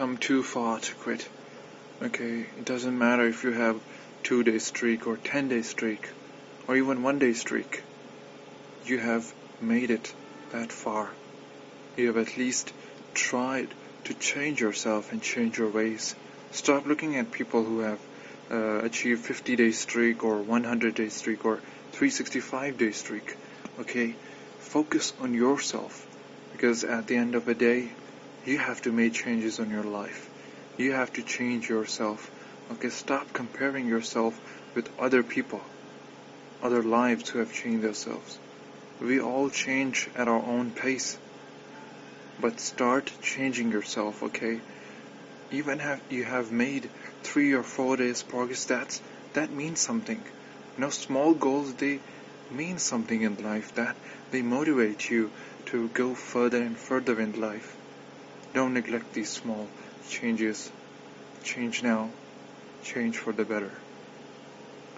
come too far to quit. Okay, it doesn't matter if you have two day streak or ten day streak or even one day streak. You have made it that far. You have at least tried to change yourself and change your ways. Stop looking at people who have uh, achieved 50 day streak or 100 day streak or 365 day streak. Okay, focus on yourself because at the end of the day, you have to make changes on your life. You have to change yourself. Okay, stop comparing yourself with other people, other lives who have changed themselves. We all change at our own pace. But start changing yourself, okay? Even if you have made three or four days progress, that's, that means something. You know, small goals, they mean something in life, that they motivate you to go further and further in life. Don't neglect these small changes. Change now. Change for the better.